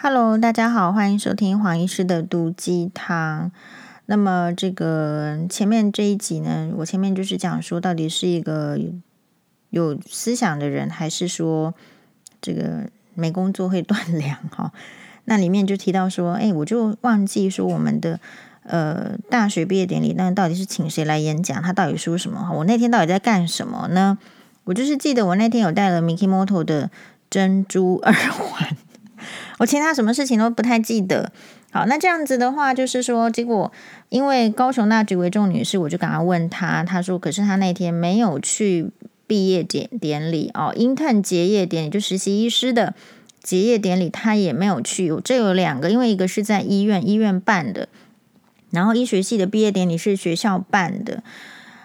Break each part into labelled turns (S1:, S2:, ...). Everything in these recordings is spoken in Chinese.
S1: Hello，大家好，欢迎收听黄医师的毒鸡汤。那么这个前面这一集呢，我前面就是讲说，到底是一个有思想的人，还是说这个没工作会断粮？哈，那里面就提到说，哎，我就忘记说我们的呃大学毕业典礼，那到底是请谁来演讲？他到底说什么？我那天到底在干什么呢？我就是记得我那天有戴了 Mikimoto 的珍珠耳环。我其他什么事情都不太记得。好，那这样子的话，就是说，结果因为高雄那几位众女士，我就赶快问她，她说，可是她那天没有去毕业典典礼哦英探结业典礼，就实习医师的结业典礼，她也没有去。这有两个，因为一个是在医院医院办的，然后医学系的毕业典礼是学校办的。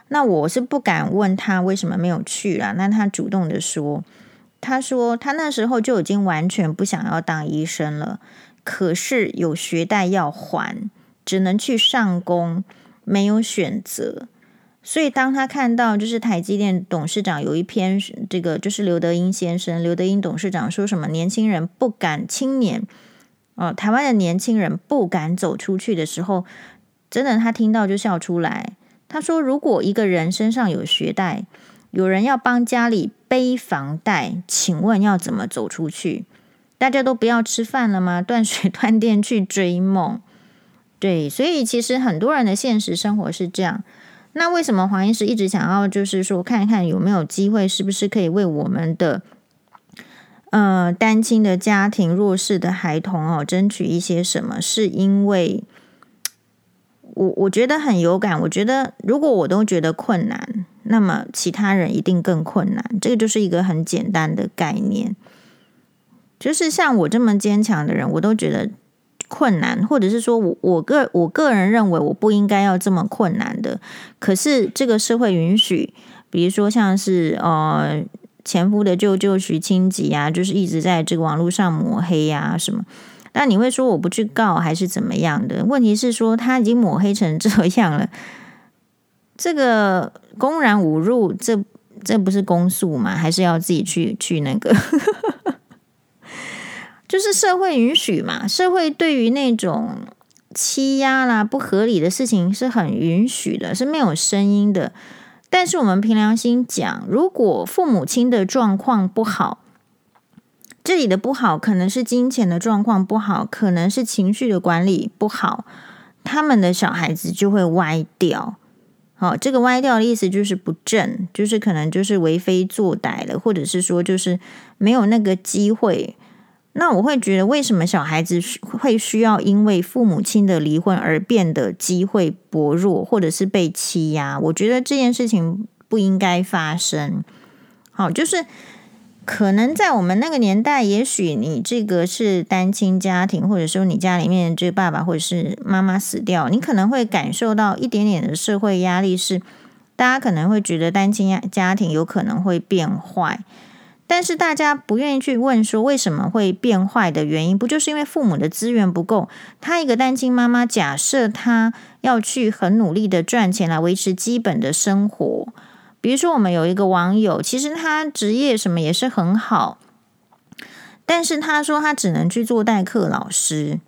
S1: 那我是不敢问她为什么没有去啦，那她主动的说。他说，他那时候就已经完全不想要当医生了，可是有学贷要还，只能去上工，没有选择。所以当他看到就是台积电董事长有一篇，这个就是刘德英先生，刘德英董事长说什么年轻人不敢，青年，哦，台湾的年轻人不敢走出去的时候，真的他听到就笑出来。他说，如果一个人身上有学贷，有人要帮家里背房贷，请问要怎么走出去？大家都不要吃饭了吗？断水 断电去追梦？对，所以其实很多人的现实生活是这样。那为什么黄医师一直想要就是说看一看有没有机会，是不是可以为我们的呃单亲的家庭、弱势的孩童哦争取一些什么？是因为我我觉得很有感。我觉得如果我都觉得困难。那么其他人一定更困难，这个就是一个很简单的概念，就是像我这么坚强的人，我都觉得困难，或者是说我我个我个人认为我不应该要这么困难的，可是这个社会允许，比如说像是呃前夫的舅舅徐清吉啊，就是一直在这个网络上抹黑呀、什么，那你会说我不去告还是怎么样的？问题是说他已经抹黑成这样了。这个公然侮辱，这这不是公诉吗？还是要自己去去那个？就是社会允许嘛，社会对于那种欺压啦、不合理的事情是很允许的，是没有声音的。但是我们凭良心讲，如果父母亲的状况不好，这里的不好可能是金钱的状况不好，可能是情绪的管理不好，他们的小孩子就会歪掉。好，这个歪掉的意思就是不正，就是可能就是为非作歹了，或者是说就是没有那个机会。那我会觉得，为什么小孩子会需要因为父母亲的离婚而变得机会薄弱，或者是被欺压？我觉得这件事情不应该发生。好，就是。可能在我们那个年代，也许你这个是单亲家庭，或者说你家里面这个爸爸或者是妈妈死掉，你可能会感受到一点点的社会压力，是大家可能会觉得单亲家庭有可能会变坏，但是大家不愿意去问说为什么会变坏的原因，不就是因为父母的资源不够？他一个单亲妈妈，假设他要去很努力的赚钱来维持基本的生活。比如说，我们有一个网友，其实他职业什么也是很好，但是他说他只能去做代课老师，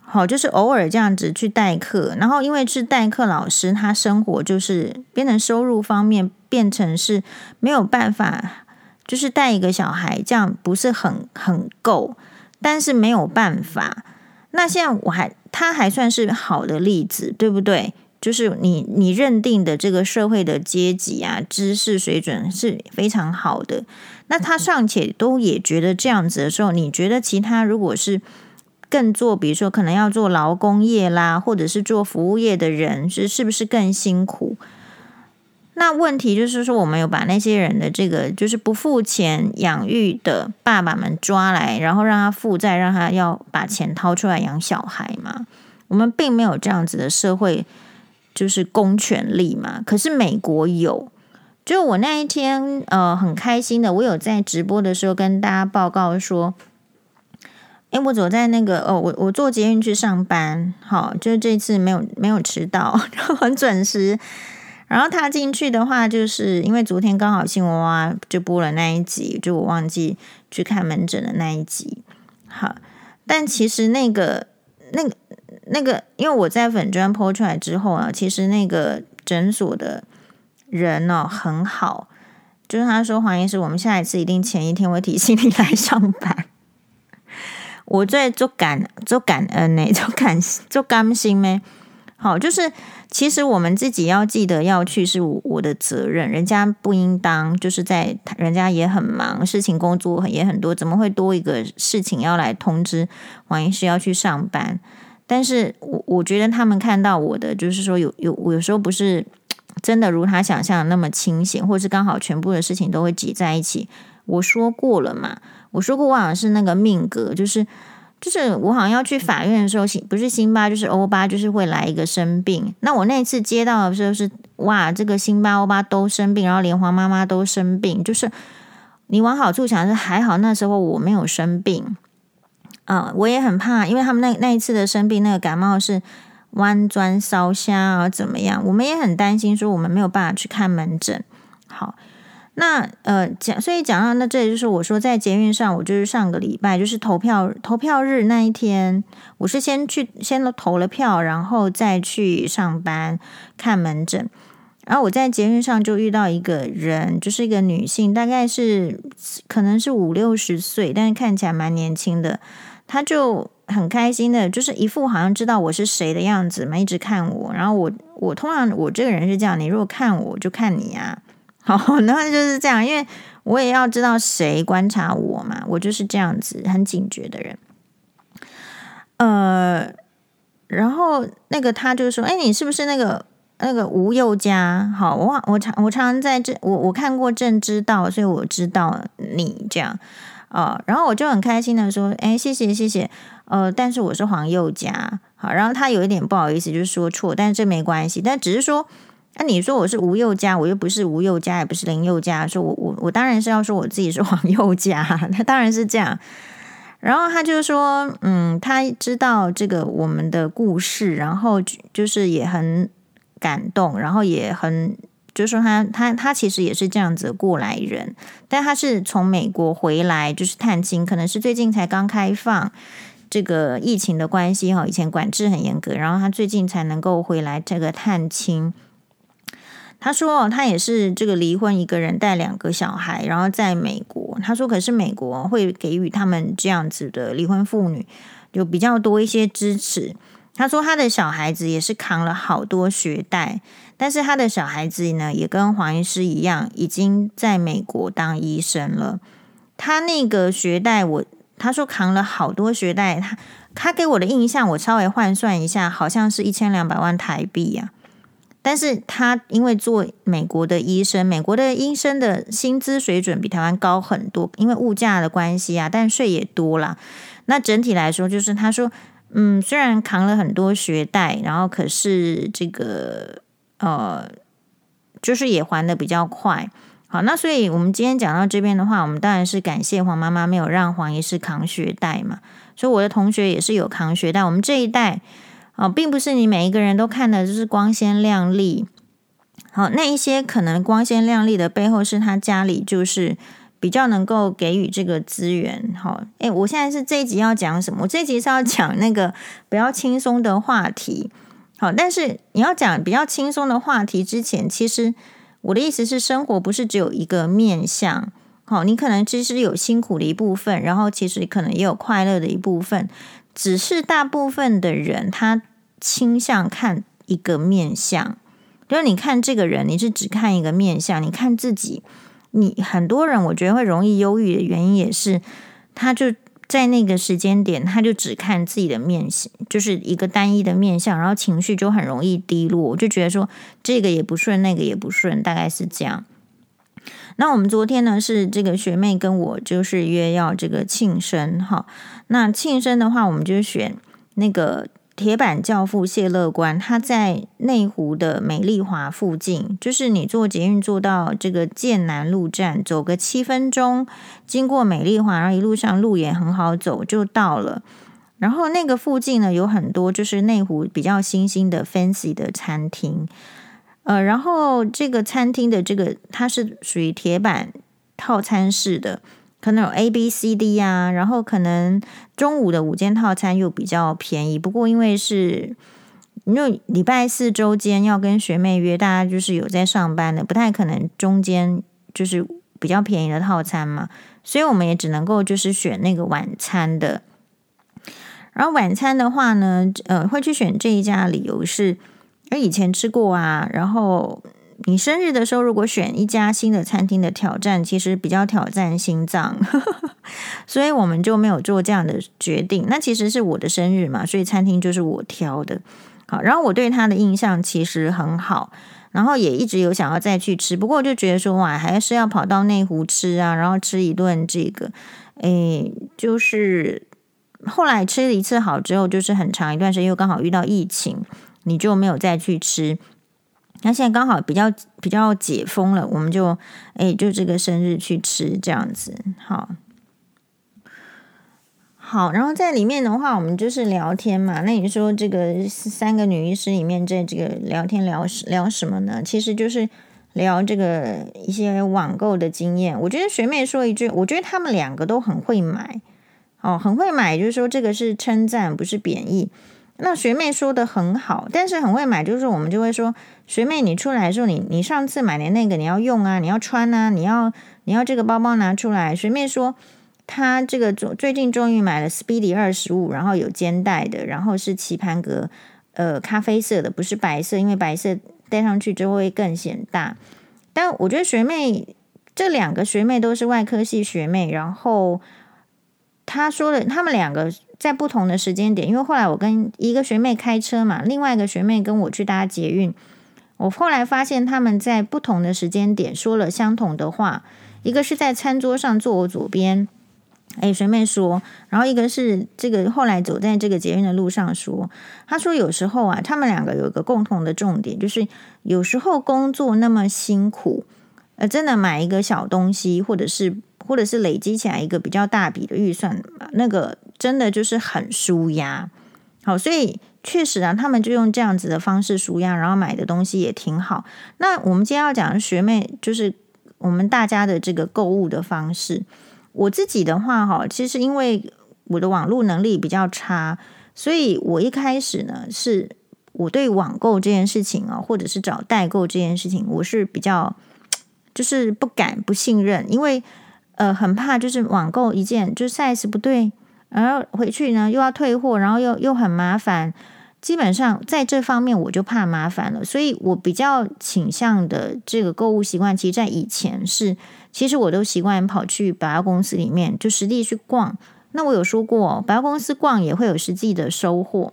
S1: 好，就是偶尔这样子去代课。然后因为是代课老师，他生活就是变成收入方面变成是没有办法，就是带一个小孩这样不是很很够，但是没有办法。那现在我还他还算是好的例子，对不对？就是你你认定的这个社会的阶级啊，知识水准是非常好的。那他尚且都也觉得这样子的时候，你觉得其他如果是更做，比如说可能要做劳工业啦，或者是做服务业的人，是是不是更辛苦？那问题就是说，我们有把那些人的这个就是不付钱养育的爸爸们抓来，然后让他负债，让他要把钱掏出来养小孩嘛？我们并没有这样子的社会。就是公权力嘛，可是美国有。就我那一天，呃，很开心的，我有在直播的时候跟大家报告说，诶，我走在那个，哦，我我坐捷运去上班，好，就是这次没有没有迟到，然后很准时。然后他进去的话，就是因为昨天刚好新闻哇就播了那一集，就我忘记去看门诊的那一集，好。但其实那个、那个、那个，因为我在粉砖剖出来之后啊，其实那个诊所的人呢、哦、很好，就是他说黄医师，我们下一次一定前一天会提醒你来上班。我在做感做感恩呢，做感做甘心咩？好，就是其实我们自己要记得要去是我的责任，人家不应当就是在人家也很忙，事情工作也很多，怎么会多一个事情要来通知黄医师要去上班？但是我我觉得他们看到我的，就是说有有我有时候不是真的如他想象的那么清醒，或是刚好全部的事情都会挤在一起。我说过了嘛。我说过，我好像是那个命格，就是就是我好像要去法院的时候，不是辛巴就是欧巴，就是会来一个生病。那我那次接到的时候是哇，这个辛巴欧巴都生病，然后连黄妈妈都生病。就是你往好处想是还好，那时候我没有生病。啊、我也很怕，因为他们那那一次的生病，那个感冒是弯砖烧瞎啊，怎么样？我们也很担心，说我们没有办法去看门诊。好。那呃讲，所以讲到那这里就是我说在捷运上，我就是上个礼拜就是投票投票日那一天，我是先去先投了票，然后再去上班看门诊。然后我在捷运上就遇到一个人，就是一个女性，大概是可能是五六十岁，但是看起来蛮年轻的。他就很开心的，就是一副好像知道我是谁的样子嘛，一直看我。然后我我通常我这个人是这样，你如果看我，就看你啊。好，然后就是这样，因为我也要知道谁观察我嘛，我就是这样子很警觉的人。呃，然后那个他就说：“哎，你是不是那个那个吴宥嘉？好，我我常我常在这，我我看过朕知道，所以我知道你这样啊、然后我就很开心的说：哎，谢谢谢谢。呃，但是我是黄宥嘉。好，然后他有一点不好意思，就说错，但是这没关系，但只是说。”那、啊、你说我是吴宥嘉，我又不是吴宥嘉，也不是林宥嘉，说我我我当然是要说我自己是黄宥嘉，他当然是这样。然后他就说，嗯，他知道这个我们的故事，然后就是也很感动，然后也很就说他他他其实也是这样子过来人，但他是从美国回来就是探亲，可能是最近才刚开放这个疫情的关系哈，以前管制很严格，然后他最近才能够回来这个探亲。他说：“他也是这个离婚，一个人带两个小孩，然后在美国。他说，可是美国会给予他们这样子的离婚妇女有比较多一些支持。他说，他的小孩子也是扛了好多学贷，但是他的小孩子呢，也跟黄医师一样，已经在美国当医生了。他那个学贷，我他说扛了好多学贷，他他给我的印象，我稍微换算一下，好像是一千两百万台币呀。”但是他因为做美国的医生，美国的医生的薪资水准比台湾高很多，因为物价的关系啊，但税也多啦。那整体来说，就是他说，嗯，虽然扛了很多学贷，然后可是这个呃，就是也还的比较快。好，那所以我们今天讲到这边的话，我们当然是感谢黄妈妈没有让黄医师扛学贷嘛。所以我的同学也是有扛学贷，我们这一代。啊，并不是你每一个人都看的就是光鲜亮丽。好，那一些可能光鲜亮丽的背后，是他家里就是比较能够给予这个资源。好，诶，我现在是这一集要讲什么？我这一集是要讲那个比较轻松的话题。好，但是你要讲比较轻松的话题之前，其实我的意思是，生活不是只有一个面向。好，你可能其实有辛苦的一部分，然后其实可能也有快乐的一部分。只是大部分的人，他倾向看一个面相，就是你看这个人，你是只看一个面相。你看自己，你很多人我觉得会容易忧郁的原因，也是他就在那个时间点，他就只看自己的面相，就是一个单一的面相，然后情绪就很容易低落。我就觉得说，这个也不顺，那个也不顺，大概是这样。那我们昨天呢，是这个学妹跟我就是约要这个庆生哈。那庆生的话，我们就选那个铁板教父谢乐观，他在内湖的美丽华附近，就是你坐捷运坐到这个剑南路站，走个七分钟，经过美丽华，然后一路上路也很好走，就到了。然后那个附近呢，有很多就是内湖比较新兴的 fancy 的餐厅。呃，然后这个餐厅的这个它是属于铁板套餐式的，可能有 A、B、C、D 啊，然后可能中午的午间套餐又比较便宜。不过因为是因为礼拜四周间要跟学妹约，大家就是有在上班的，不太可能中间就是比较便宜的套餐嘛，所以我们也只能够就是选那个晚餐的。然后晚餐的话呢，呃，会去选这一家理由是，而以前吃过啊，然后。你生日的时候，如果选一家新的餐厅的挑战，其实比较挑战心脏，所以我们就没有做这样的决定。那其实是我的生日嘛，所以餐厅就是我挑的。好，然后我对他的印象其实很好，然后也一直有想要再去吃，不过就觉得说哇，还是要跑到内湖吃啊，然后吃一顿这个，诶，就是后来吃了一次好之后，就是很长一段时间又刚好遇到疫情，你就没有再去吃。那现在刚好比较比较解封了，我们就哎，就这个生日去吃这样子，好，好，然后在里面的话，我们就是聊天嘛。那你说这个三个女医师里面，在这个聊天聊聊什么呢？其实就是聊这个一些网购的经验。我觉得学妹说一句，我觉得他们两个都很会买，哦，很会买，就是说这个是称赞，不是贬义。那学妹说的很好，但是很会买，就是我们就会说，学妹你出来的时候，你你上次买的那个你要用啊，你要穿啊，你要你要这个包包拿出来。学妹说她这个最近终于买了 Speedy 二十五，然后有肩带的，然后是棋盘格，呃，咖啡色的，不是白色，因为白色戴上去之后会更显大。但我觉得学妹这两个学妹都是外科系学妹，然后她说的，她们两个。在不同的时间点，因为后来我跟一个学妹开车嘛，另外一个学妹跟我去搭捷运。我后来发现他们在不同的时间点说了相同的话，一个是在餐桌上坐我左边，哎，学妹说，然后一个是这个后来走在这个捷运的路上说，他说有时候啊，他们两个有个共同的重点，就是有时候工作那么辛苦，呃，真的买一个小东西，或者是或者是累积起来一个比较大笔的预算，那个。真的就是很舒压，好，所以确实啊，他们就用这样子的方式舒压，然后买的东西也挺好。那我们今天要讲的学妹，就是我们大家的这个购物的方式。我自己的话，哈，其实因为我的网络能力比较差，所以我一开始呢，是我对网购这件事情啊，或者是找代购这件事情，我是比较就是不敢、不信任，因为呃，很怕就是网购一件就 size 不对。然后回去呢，又要退货，然后又又很麻烦。基本上在这方面，我就怕麻烦了，所以我比较倾向的这个购物习惯，其实，在以前是，其实我都习惯跑去百货公司里面就实地去逛。那我有说过，百货公司逛也会有实际的收获。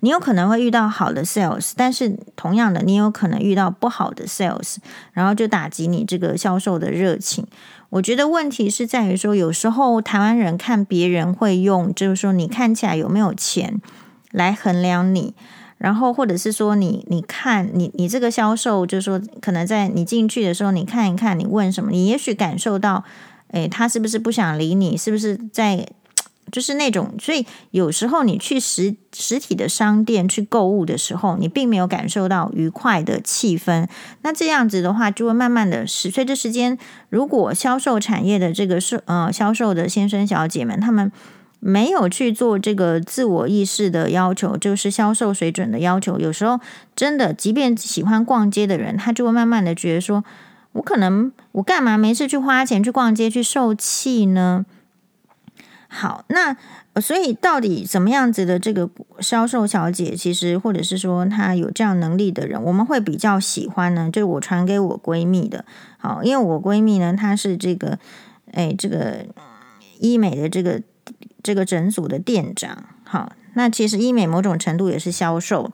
S1: 你有可能会遇到好的 sales，但是同样的，你有可能遇到不好的 sales，然后就打击你这个销售的热情。我觉得问题是在于说，有时候台湾人看别人会用，就是说你看起来有没有钱来衡量你，然后或者是说你你看你你这个销售，就是说可能在你进去的时候，你看一看，你问什么，你也许感受到，诶，他是不是不想理你，是不是在。就是那种，所以有时候你去实实体的商店去购物的时候，你并没有感受到愉快的气氛。那这样子的话，就会慢慢的随着时间，如果销售产业的这个是呃销售的先生小姐们，他们没有去做这个自我意识的要求，就是销售水准的要求，有时候真的，即便喜欢逛街的人，他就会慢慢的觉得说，我可能我干嘛没事去花钱去逛街去受气呢？好，那所以到底怎么样子的这个销售小姐，其实或者是说她有这样能力的人，我们会比较喜欢呢？就是我传给我闺蜜的，好，因为我闺蜜呢，她是这个，哎，这个医美的这个这个诊所的店长，好，那其实医美某种程度也是销售，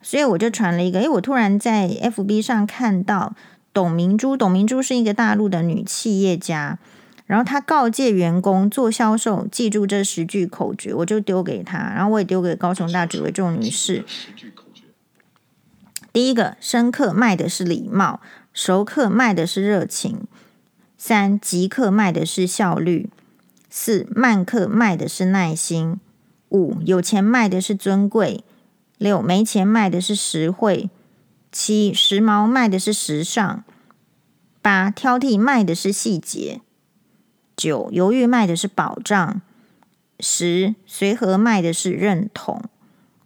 S1: 所以我就传了一个，哎，我突然在 FB 上看到董明珠，董明珠是一个大陆的女企业家。然后他告诫员工做销售，记住这十句口诀，我就丢给他，然后我也丢给高雄大举为众女士。第一个，深客卖的是礼貌，熟客卖的是热情；三，急客卖的是效率；四，慢客卖的是耐心；五，有钱卖的是尊贵；六，没钱卖的是实惠；七，时髦卖的是时尚；八，挑剔卖的是细节。九，犹豫卖的是保障；十，随和卖的是认同。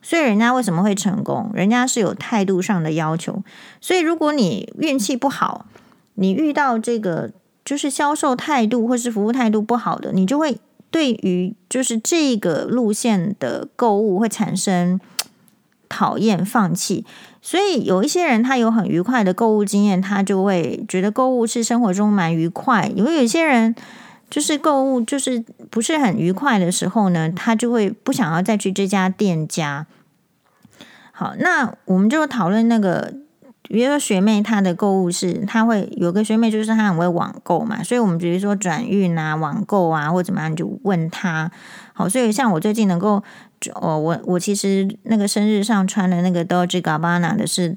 S1: 所以人家为什么会成功？人家是有态度上的要求。所以如果你运气不好，你遇到这个就是销售态度或是服务态度不好的，你就会对于就是这个路线的购物会产生讨厌、放弃。所以有一些人他有很愉快的购物经验，他就会觉得购物是生活中蛮愉快。因为有些人就是购物就是不是很愉快的时候呢，他就会不想要再去这家店家。好，那我们就讨论那个，比如说学妹她的购物是，她会有个学妹就是她很会网购嘛，所以我们比如说转运啊、网购啊或怎么样，就问她。好，所以像我最近能够，哦，我我其实那个生日上穿的那个 Dolce Gabbana 的是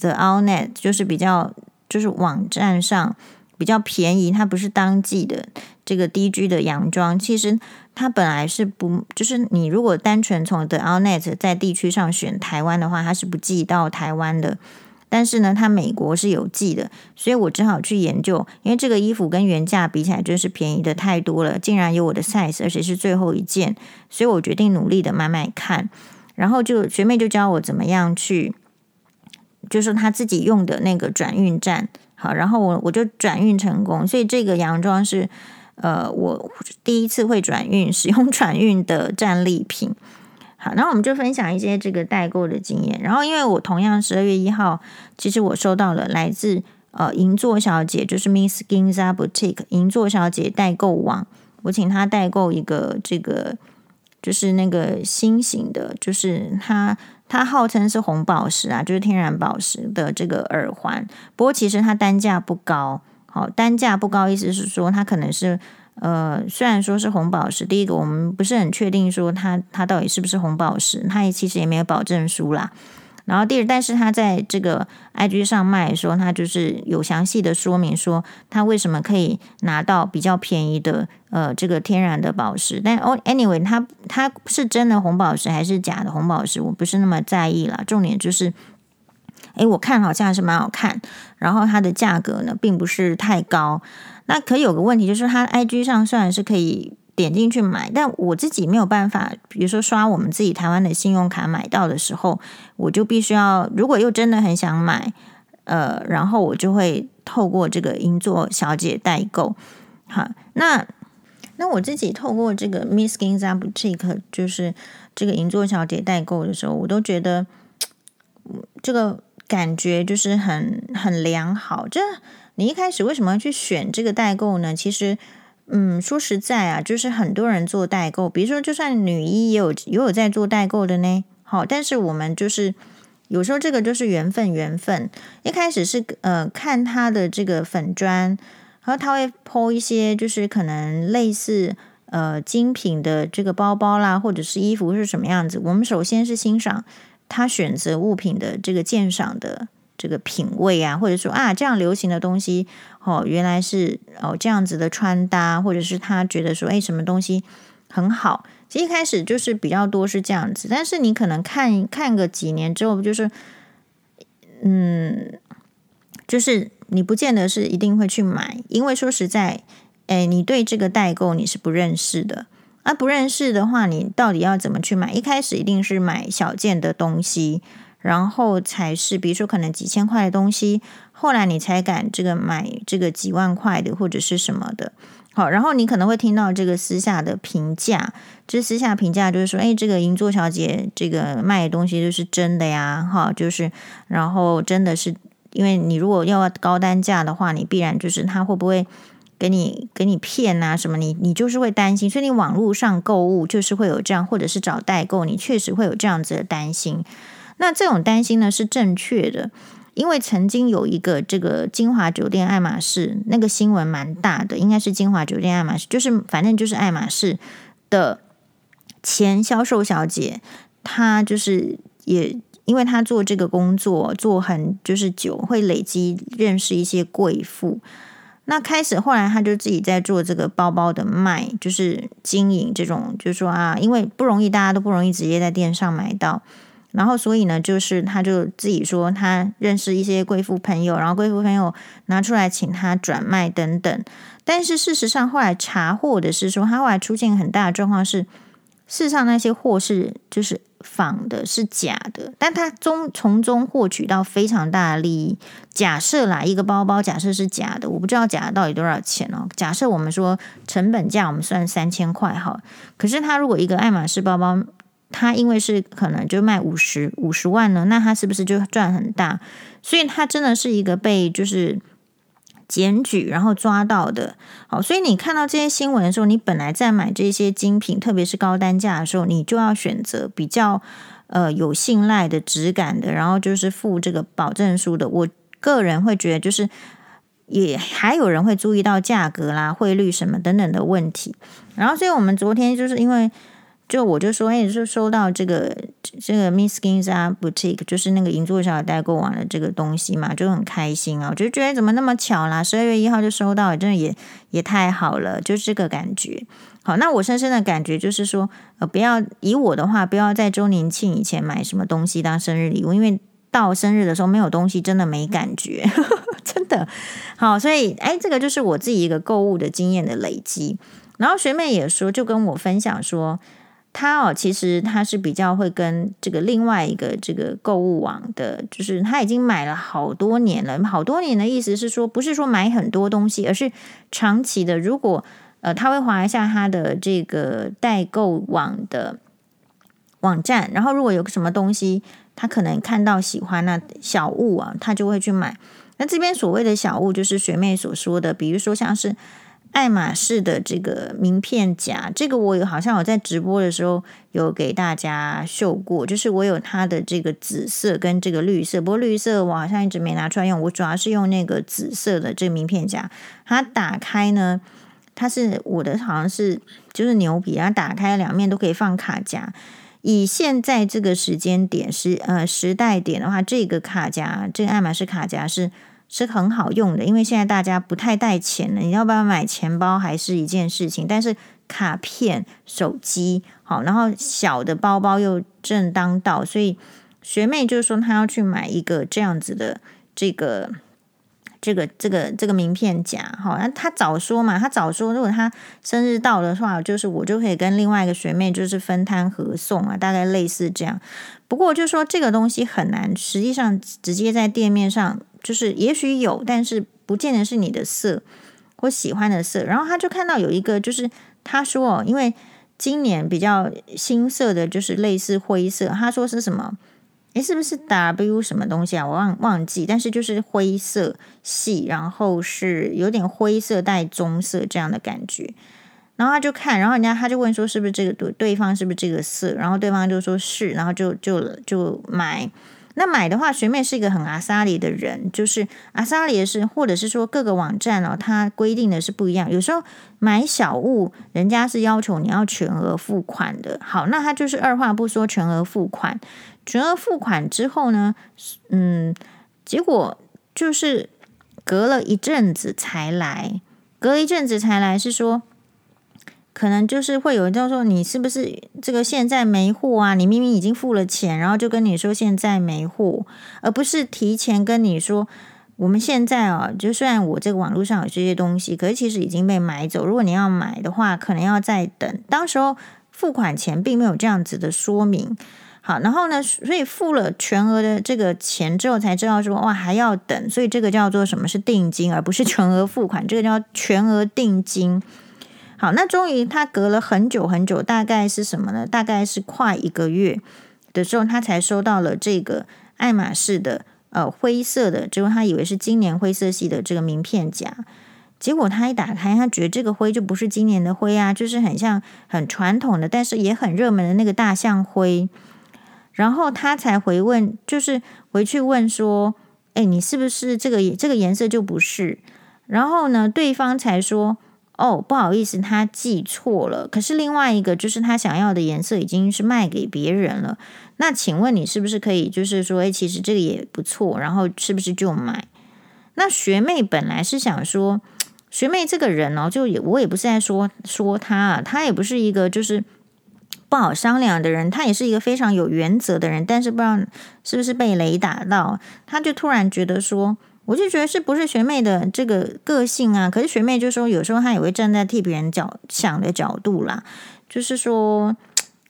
S1: The Outnet，就是比较就是网站上比较便宜，它不是当季的这个 DG 的洋装，其实。它本来是不，就是你如果单纯从 The Outnet 在地区上选台湾的话，它是不寄到台湾的。但是呢，它美国是有寄的，所以我只好去研究，因为这个衣服跟原价比起来，真是便宜的太多了，竟然有我的 size，而且是最后一件，所以我决定努力的买买看。然后就学妹就教我怎么样去，就是她自己用的那个转运站，好，然后我我就转运成功，所以这个洋装是。呃，我第一次会转运，使用转运的战利品。好，然后我们就分享一些这个代购的经验。然后，因为我同样十二月一号，其实我收到了来自呃银座小姐，就是 Miss Ginza Boutique 银座小姐代购网，我请她代购一个这个，就是那个新型的，就是它它号称是红宝石啊，就是天然宝石的这个耳环。不过其实它单价不高。好，单价不高，意思是说它可能是呃，虽然说是红宝石，第一个我们不是很确定说它它到底是不是红宝石，它也其实也没有保证书啦。然后第二，但是他在这个 IG 上卖的时候，它就是有详细的说明说他为什么可以拿到比较便宜的呃这个天然的宝石。但哦，anyway，它它是真的红宝石还是假的红宝石，我不是那么在意啦。重点就是。诶，我看好像还是蛮好看，然后它的价格呢，并不是太高。那可有个问题，就是它 IG 上虽然是可以点进去买，但我自己没有办法，比如说刷我们自己台湾的信用卡买到的时候，我就必须要，如果又真的很想买，呃，然后我就会透过这个银座小姐代购。好，那那我自己透过这个 Miss Ginza Boutique，就是这个银座小姐代购的时候，我都觉得这个。感觉就是很很良好。这你一开始为什么要去选这个代购呢？其实，嗯，说实在啊，就是很多人做代购，比如说，就算女一也有也有在做代购的呢。好，但是我们就是有时候这个就是缘分，缘分。一开始是呃看他的这个粉砖，然后他会抛一些就是可能类似呃精品的这个包包啦，或者是衣服是什么样子。我们首先是欣赏。他选择物品的这个鉴赏的这个品味啊，或者说啊，这样流行的东西哦，原来是哦这样子的穿搭，或者是他觉得说，哎，什么东西很好。其实一开始就是比较多是这样子，但是你可能看看个几年之后，就是嗯，就是你不见得是一定会去买，因为说实在，哎，你对这个代购你是不认识的。啊，不认识的话，你到底要怎么去买？一开始一定是买小件的东西，然后才是，比如说可能几千块的东西，后来你才敢这个买这个几万块的或者是什么的。好，然后你可能会听到这个私下的评价，这私下评价就是说，哎，这个银座小姐这个卖的东西就是真的呀，哈，就是然后真的是，因为你如果要高单价的话，你必然就是他会不会。给你给你骗啊什么？你你就是会担心，所以你网络上购物就是会有这样，或者是找代购，你确实会有这样子的担心。那这种担心呢是正确的，因为曾经有一个这个金华酒店爱马仕那个新闻蛮大的，应该是金华酒店爱马仕，就是反正就是爱马仕的前销售小姐，她就是也因为她做这个工作做很就是久，会累积认识一些贵妇。那开始，后来他就自己在做这个包包的卖，就是经营这种，就是说啊，因为不容易，大家都不容易直接在店上买到，然后所以呢，就是他就自己说他认识一些贵妇朋友，然后贵妇朋友拿出来请他转卖等等。但是事实上后来查获的是说，他后来出现很大的状况是，事实上那些货是就是。仿的是假的，但他中从中获取到非常大的利益。假设啦，一个包包假设是假的，我不知道假的到底多少钱哦。假设我们说成本价，我们算三千块哈。可是他如果一个爱马仕包包，他因为是可能就卖五十五十万呢，那他是不是就赚很大？所以他真的是一个被就是。检举，然后抓到的，好，所以你看到这些新闻的时候，你本来在买这些精品，特别是高单价的时候，你就要选择比较呃有信赖的质感的，然后就是附这个保证书的。我个人会觉得，就是也还有人会注意到价格啦、汇率什么等等的问题。然后，所以我们昨天就是因为。就我就说，哎，就收到这个这个 Miss Ginza Boutique，就是那个银座小代购网的这个东西嘛，就很开心啊，我就觉得怎么那么巧啦，十二月一号就收到了，真的也也太好了，就是这个感觉。好，那我深深的感觉就是说，呃，不要以我的话，不要在周年庆以前买什么东西当生日礼物，因为到生日的时候没有东西，真的没感觉，真的。好，所以哎，这个就是我自己一个购物的经验的累积。然后学妹也说，就跟我分享说。他哦，其实他是比较会跟这个另外一个这个购物网的，就是他已经买了好多年了。好多年的意思是说，不是说买很多东西，而是长期的。如果呃，他会划一下他的这个代购网的网站，然后如果有什么东西，他可能看到喜欢那小物啊，他就会去买。那这边所谓的小物，就是学妹所说的，比如说像是。爱马仕的这个名片夹，这个我有好像我在直播的时候有给大家秀过，就是我有它的这个紫色跟这个绿色，不过绿色我好像一直没拿出来用，我主要是用那个紫色的这个名片夹。它打开呢，它是我的好像是就是牛皮，然后打开两面都可以放卡夹。以现在这个时间点时呃时代点的话，这个卡夹，这个爱马仕卡夹是。是很好用的，因为现在大家不太带钱了，你要不要买钱包还是一件事情。但是卡片、手机好，然后小的包包又正当道，所以学妹就是说她要去买一个这样子的这个这个这个这个名片夹。好，那他早说嘛，他早说，如果他生日到的话，就是我就可以跟另外一个学妹就是分摊合送啊，大概类似这样。不过就说这个东西很难，实际上直接在店面上。就是也许有，但是不见得是你的色或喜欢的色。然后他就看到有一个，就是他说哦，因为今年比较新色的，就是类似灰色。他说是什么？诶，是不是 W 什么东西啊？我忘忘记。但是就是灰色系，然后是有点灰色带棕色这样的感觉。然后他就看，然后人家他就问说是不是这个对对方是不是这个色？然后对方就说是，然后就就就买。那买的话，学妹是一个很阿萨里的人，就是阿萨里的是，或者是说各个网站哦，它规定的是不一样。有时候买小物，人家是要求你要全额付款的。好，那他就是二话不说全额付款，全额付款之后呢，嗯，结果就是隔了一阵子才来，隔了一阵子才来，是说。可能就是会有人就说，你是不是这个现在没货啊？你明明已经付了钱，然后就跟你说现在没货，而不是提前跟你说我们现在啊，就虽然我这个网络上有这些东西，可是其实已经被买走。如果你要买的话，可能要再等。当时候付款前并没有这样子的说明。好，然后呢，所以付了全额的这个钱之后，才知道说哇还要等，所以这个叫做什么是定金，而不是全额付款，这个叫全额定金。好，那终于他隔了很久很久，大概是什么呢？大概是快一个月的时候，他才收到了这个爱马仕的呃灰色的，结果他以为是今年灰色系的这个名片夹，结果他一打开，他觉得这个灰就不是今年的灰啊，就是很像很传统的，但是也很热门的那个大象灰。然后他才回问，就是回去问说：“哎，你是不是这个这个颜色就不是？”然后呢，对方才说。哦，不好意思，他记错了。可是另外一个就是他想要的颜色已经是卖给别人了。那请问你是不是可以，就是说，哎，其实这个也不错，然后是不是就买？那学妹本来是想说，学妹这个人哦，就也我也不是在说说她啊，她也不是一个就是不好商量的人，他也是一个非常有原则的人，但是不知道是不是被雷打到，他就突然觉得说，我就觉得是不是学妹的这个个性啊？可是学妹就说，有时候她也会站在替别人角想的角度啦，就是说，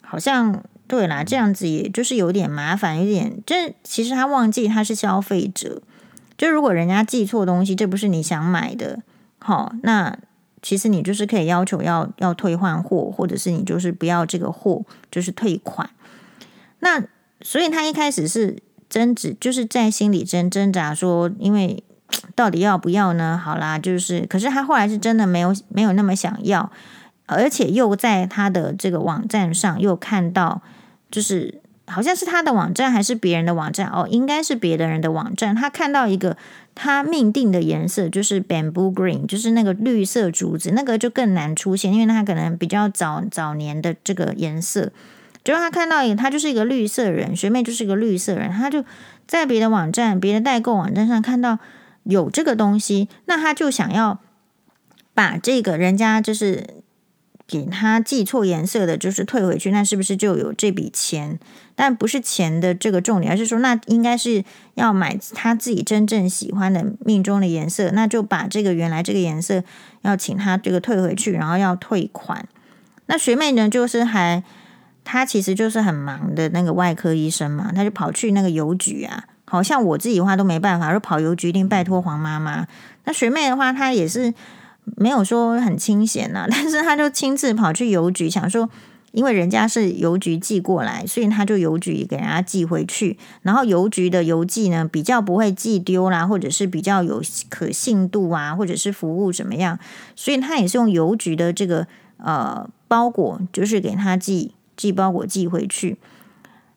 S1: 好像对啦，这样子也就是有点麻烦，有点，这其实他忘记他是消费者，就如果人家寄错东西，这不是你想买的，好，那。其实你就是可以要求要要退换货，或者是你就是不要这个货，就是退款。那所以他一开始是争执，就是在心里挣挣扎说，因为 到底要不要呢？好啦，就是可是他后来是真的没有没有那么想要，而且又在他的这个网站上又看到，就是好像是他的网站还是别人的网站哦，应该是别的人的网站，他看到一个。他命定的颜色就是 bamboo green，就是那个绿色竹子，那个就更难出现，因为他可能比较早早年的这个颜色。就他看到一个，他就是一个绿色人，学妹就是一个绿色人，他就在别的网站、别的代购网站上看到有这个东西，那他就想要把这个人家就是。给他寄错颜色的，就是退回去，那是不是就有这笔钱？但不是钱的这个重点，而是说，那应该是要买他自己真正喜欢的命中的颜色，那就把这个原来这个颜色要请他这个退回去，然后要退款。那学妹呢，就是还她其实就是很忙的那个外科医生嘛，她就跑去那个邮局啊，好像我自己的话都没办法，说跑邮局一定拜托黄妈妈。那学妹的话，她也是。没有说很清闲呐，但是他就亲自跑去邮局，想说，因为人家是邮局寄过来，所以他就邮局给人家寄回去。然后邮局的邮寄呢，比较不会寄丢啦，或者是比较有可信度啊，或者是服务怎么样，所以他也是用邮局的这个呃包裹，就是给他寄寄包裹寄回去。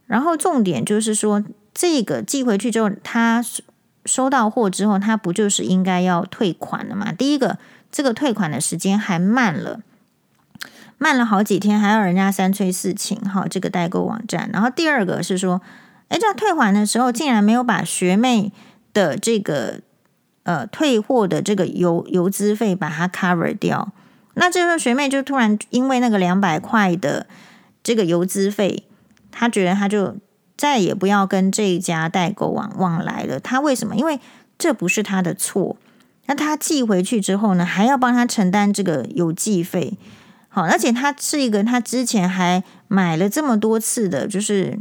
S1: 然后重点就是说，这个寄回去之后，他收到货之后，他不就是应该要退款了嘛？第一个。这个退款的时间还慢了，慢了好几天，还要人家三催四请哈。这个代购网站，然后第二个是说，哎，这退款的时候竟然没有把学妹的这个呃退货的这个邮邮资费把它 cover 掉。那这时候学妹就突然因为那个两百块的这个邮资费，她觉得她就再也不要跟这一家代购网往来了。她为什么？因为这不是她的错。那他寄回去之后呢，还要帮他承担这个邮寄费，好，而且他是一个他之前还买了这么多次的，就是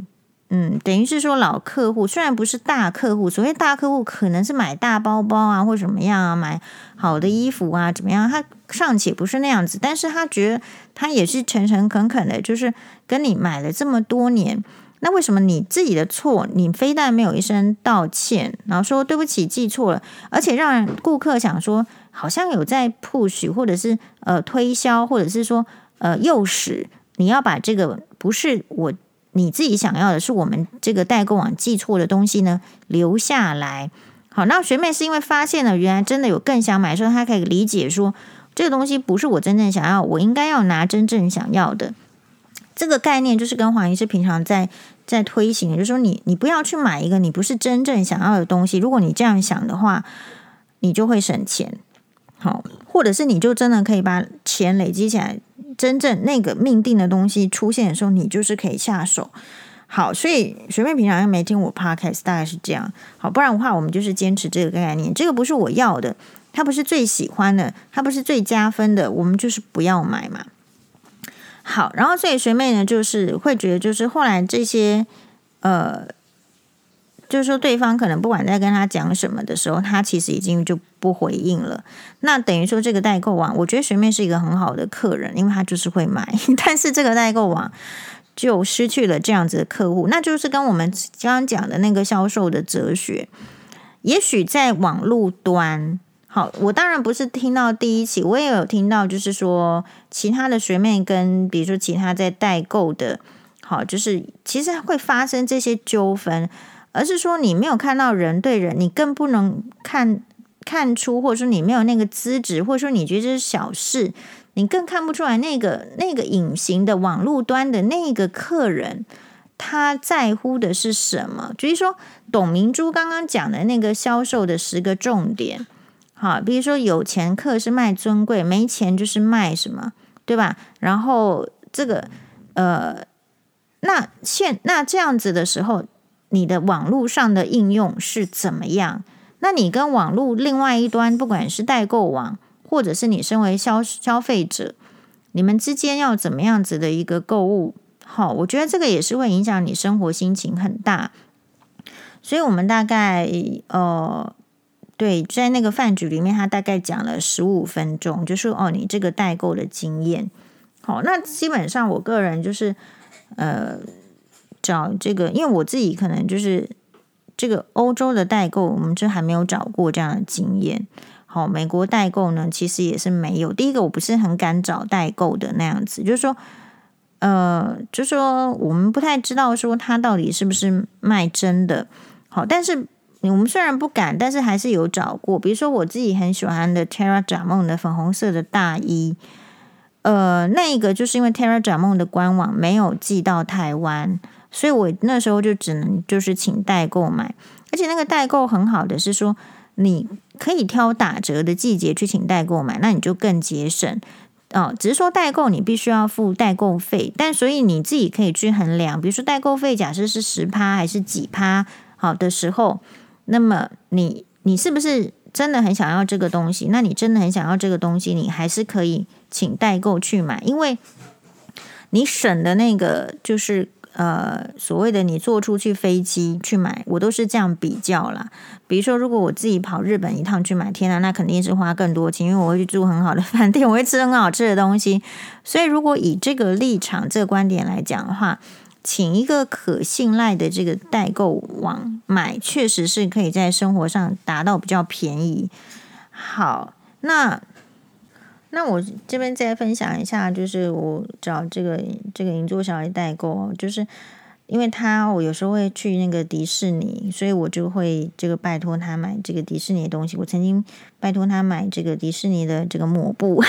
S1: 嗯，等于是说老客户，虽然不是大客户，所谓大客户可能是买大包包啊，或什么样啊，买好的衣服啊，怎么样，他尚且不是那样子，但是他觉得他也是诚诚恳恳的，就是跟你买了这么多年。那为什么你自己的错，你非但没有一声道歉，然后说对不起记错了，而且让顾客想说好像有在 push 或者是呃推销，或者是说呃诱使你要把这个不是我你自己想要的，是我们这个代购网记错的东西呢留下来。好，那学妹是因为发现了原来真的有更想买，所以她可以理解说这个东西不是我真正想要，我应该要拿真正想要的。这个概念就是跟黄医师平常在在推行，就是说你你不要去买一个你不是真正想要的东西。如果你这样想的话，你就会省钱，好，或者是你就真的可以把钱累积起来，真正那个命定的东西出现的时候，你就是可以下手。好，所以随便平常又没听我 podcast，大概是这样。好，不然的话，我们就是坚持这个概念，这个不是我要的，它不是最喜欢的，它不是最加分的，我们就是不要买嘛。好，然后所以学妹呢，就是会觉得，就是后来这些，呃，就是说对方可能不管在跟他讲什么的时候，他其实已经就不回应了。那等于说这个代购网，我觉得学妹是一个很好的客人，因为他就是会买，但是这个代购网就失去了这样子的客户，那就是跟我们刚刚讲的那个销售的哲学，也许在网络端。好，我当然不是听到第一期，我也有听到，就是说其他的学妹跟比如说其他在代购的，好，就是其实会发生这些纠纷，而是说你没有看到人对人，你更不能看看出，或者说你没有那个资质，或者说你觉得这是小事，你更看不出来那个那个隐形的网络端的那个客人他在乎的是什么？就是说董明珠刚刚讲的那个销售的十个重点。好，比如说有钱客是卖尊贵，没钱就是卖什么，对吧？然后这个呃，那现那这样子的时候，你的网络上的应用是怎么样？那你跟网络另外一端，不管是代购网，或者是你身为消消费者，你们之间要怎么样子的一个购物？好，我觉得这个也是会影响你生活心情很大。所以我们大概呃，对，在那个饭局里面，他大概讲了十五分钟，就说哦，你这个代购的经验。好，那基本上我个人就是呃，找这个，因为我自己可能就是。这个欧洲的代购，我们就还没有找过这样的经验。好，美国代购呢，其实也是没有。第一个，我不是很敢找代购的那样子，就是说，呃，就是说我们不太知道说他到底是不是卖真的。好，但是我们虽然不敢，但是还是有找过。比如说我自己很喜欢的 Tara Jamon 的粉红色的大衣，呃，那一个就是因为 Tara Jamon 的官网没有寄到台湾。所以我那时候就只能就是请代购买，而且那个代购很好的是说，你可以挑打折的季节去请代购买，那你就更节省哦。只是说代购你必须要付代购费，但所以你自己可以去衡量，比如说代购费假设是十趴还是几趴好的时候，那么你你是不是真的很想要这个东西？那你真的很想要这个东西，你还是可以请代购去买，因为你省的那个就是。呃，所谓的你坐出去飞机去买，我都是这样比较啦。比如说，如果我自己跑日本一趟去买，天啊，那肯定是花更多钱，因为我会去住很好的饭店，我会吃很好吃的东西。所以，如果以这个立场、这个观点来讲的话，请一个可信赖的这个代购网买，确实是可以在生活上达到比较便宜。好，那。那我这边再分享一下，就是我找这个这个银座小姐代购，就是因为他我有时候会去那个迪士尼，所以我就会这个拜托他买这个迪士尼的东西。我曾经拜托他买这个迪士尼的这个抹布，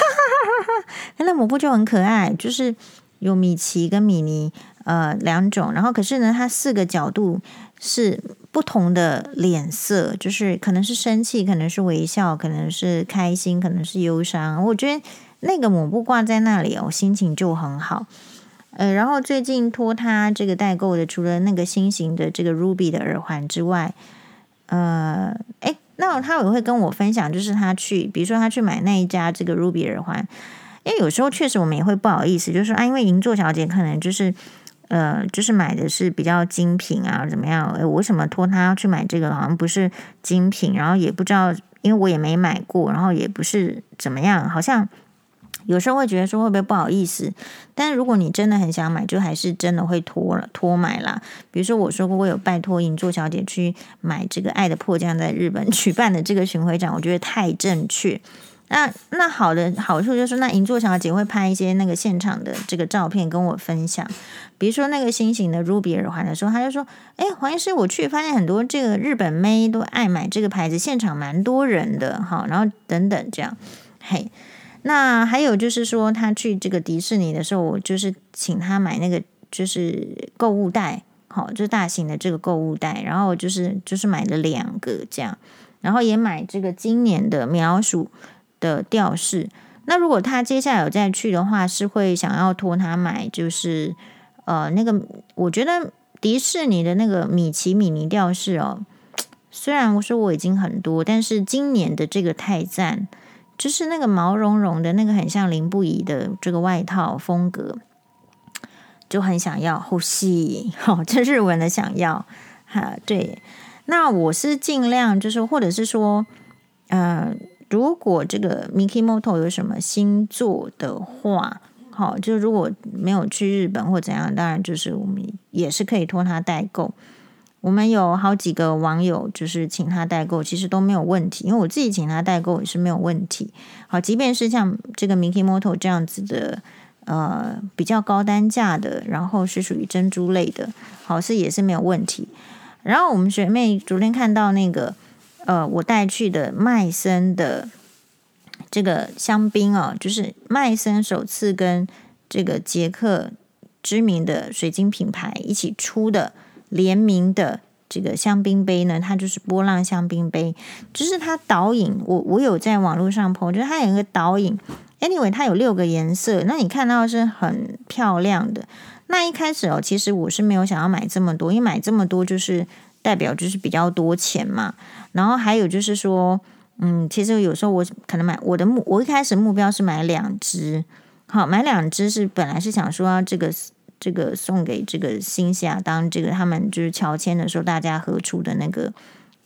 S1: 那抹布就很可爱，就是有米奇跟米妮呃两种，然后可是呢，它四个角度是。不同的脸色，就是可能是生气，可能是微笑，可能是开心，可能是忧伤。我觉得那个抹布挂在那里，我心情就很好。呃，然后最近托他这个代购的，除了那个新型的这个 Ruby 的耳环之外，呃，诶，那他也会跟我分享，就是他去，比如说他去买那一家这个 Ruby 耳环，因为有时候确实我们也会不好意思，就是说啊，因为银座小姐可能就是。呃，就是买的是比较精品啊，怎么样？诶，我为什么托她要去买这个？好像不是精品，然后也不知道，因为我也没买过，然后也不是怎么样，好像有时候会觉得说会不会不好意思？但是如果你真的很想买，就还是真的会托了托买啦。比如说我说过，我有拜托银座小姐去买这个《爱的迫降》在日本举办的这个巡回展，我觉得太正确。那那好的好处就是，那银座小姐会拍一些那个现场的这个照片跟我分享。比如说那个新型的 Ruby 耳环的时候，她就说：“哎，黄医师，我去发现很多这个日本妹都爱买这个牌子，现场蛮多人的哈。”然后等等这样，嘿。那还有就是说，她去这个迪士尼的时候，我就是请她买那个就是购物袋，好，就是大型的这个购物袋，然后就是就是买了两个这样，然后也买这个今年的米老鼠的吊饰。那如果他接下来有再去的话，是会想要托他买，就是。呃，那个我觉得迪士尼的那个米奇米妮吊饰哦，虽然我说我已经很多，但是今年的这个太赞，就是那个毛茸茸的那个很像林不疑的这个外套风格，就很想要呼吸，好、哦，这日文的想要哈，对，那我是尽量就是，或者是说，呃，如果这个 Mikimoto 有什么新作的话。好，就如果没有去日本或怎样，当然就是我们也是可以托他代购。我们有好几个网友就是请他代购，其实都没有问题，因为我自己请他代购也是没有问题。好，即便是像这个 Mikimoto 这样子的，呃，比较高单价的，然后是属于珍珠类的，好是也是没有问题。然后我们学妹昨天看到那个，呃，我带去的麦森的。这个香槟哦，就是麦森首次跟这个捷克知名的水晶品牌一起出的联名的这个香槟杯呢，它就是波浪香槟杯，就是它导引我我有在网络上 po，就是它有一个导引，anyway 它有六个颜色，那你看到是很漂亮的。那一开始哦，其实我是没有想要买这么多，因为买这么多就是代表就是比较多钱嘛。然后还有就是说，嗯，其实有时候我可能买我的目，我一开始目标是买两支，好，买两支是本来是想说这个这个送给这个新西亚当这个他们就是乔迁的时候大家合出的那个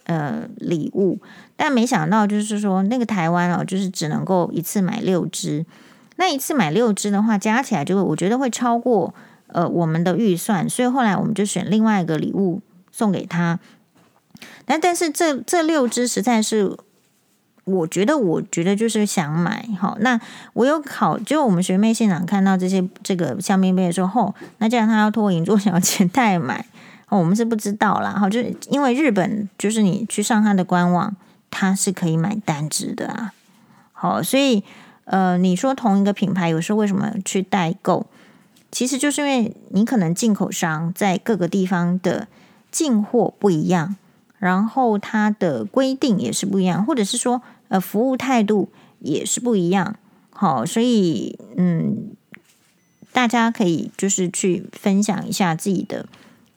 S1: 呃礼物，但没想到就是说那个台湾哦，就是只能够一次买六支，那一次买六支的话，加起来就我觉得会超过。呃，我们的预算，所以后来我们就选另外一个礼物送给他。但但是这这六支实在是，我觉得我觉得就是想买好。那我有考，就我们学妹现场看到这些这个香槟杯的时候，那这样他要托银座小姐代买，我们是不知道啦。好，就是因为日本就是你去上他的官网，他是可以买单支的啊。好，所以呃，你说同一个品牌，有时候为什么去代购？其实就是因为你可能进口商在各个地方的进货不一样，然后它的规定也是不一样，或者是说呃服务态度也是不一样。好，所以嗯，大家可以就是去分享一下自己的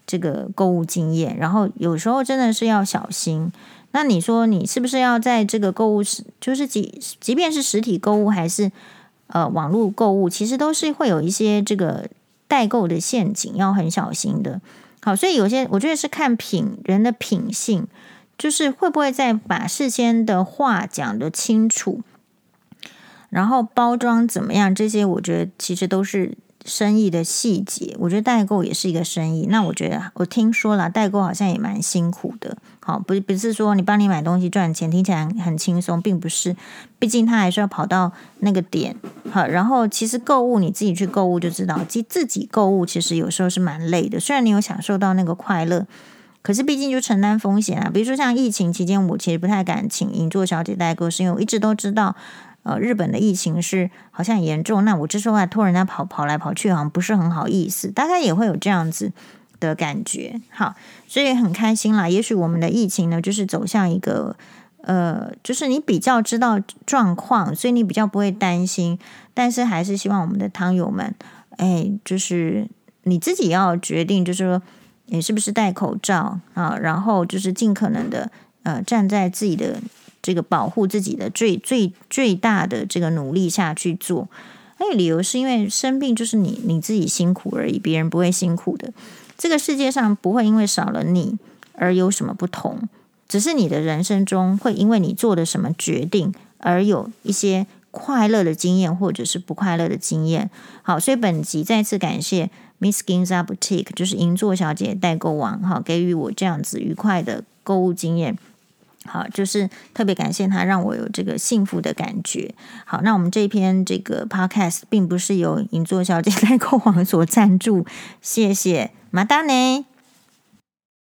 S1: 这个购物经验，然后有时候真的是要小心。那你说你是不是要在这个购物，就是即即便是实体购物还是？呃，网络购物其实都是会有一些这个代购的陷阱，要很小心的。好，所以有些我觉得是看品人的品性，就是会不会再把事先的话讲得清楚，然后包装怎么样，这些我觉得其实都是。生意的细节，我觉得代购也是一个生意。那我觉得我听说了，代购好像也蛮辛苦的。好，不不是说你帮你买东西赚钱，听起来很轻松，并不是。毕竟他还是要跑到那个点。好，然后其实购物你自己去购物就知道，其实自己购物其实有时候是蛮累的。虽然你有享受到那个快乐，可是毕竟就承担风险啊。比如说像疫情期间，我其实不太敢请银座小姐代购，是因为我一直都知道。呃，日本的疫情是好像很严重，那我这时候还托人家跑跑来跑去，好像不是很好意思，大概也会有这样子的感觉。好，所以很开心啦。也许我们的疫情呢，就是走向一个呃，就是你比较知道状况，所以你比较不会担心。但是还是希望我们的汤友们，哎，就是你自己要决定，就是说你是不是戴口罩啊，然后就是尽可能的呃，站在自己的。这个保护自己的最最最大的这个努力下去做，还有理由是因为生病就是你你自己辛苦而已，别人不会辛苦的。这个世界上不会因为少了你而有什么不同，只是你的人生中会因为你做的什么决定而有一些快乐的经验或者是不快乐的经验。好，所以本集再次感谢 Miss Ginza Boutique，就是银座小姐代购网，哈，给予我这样子愉快的购物经验。好，就是特别感谢他，让我有这个幸福的感觉。好，那我们这篇这个 podcast 并不是由银座小姐代购网所赞助，谢谢，马达呢。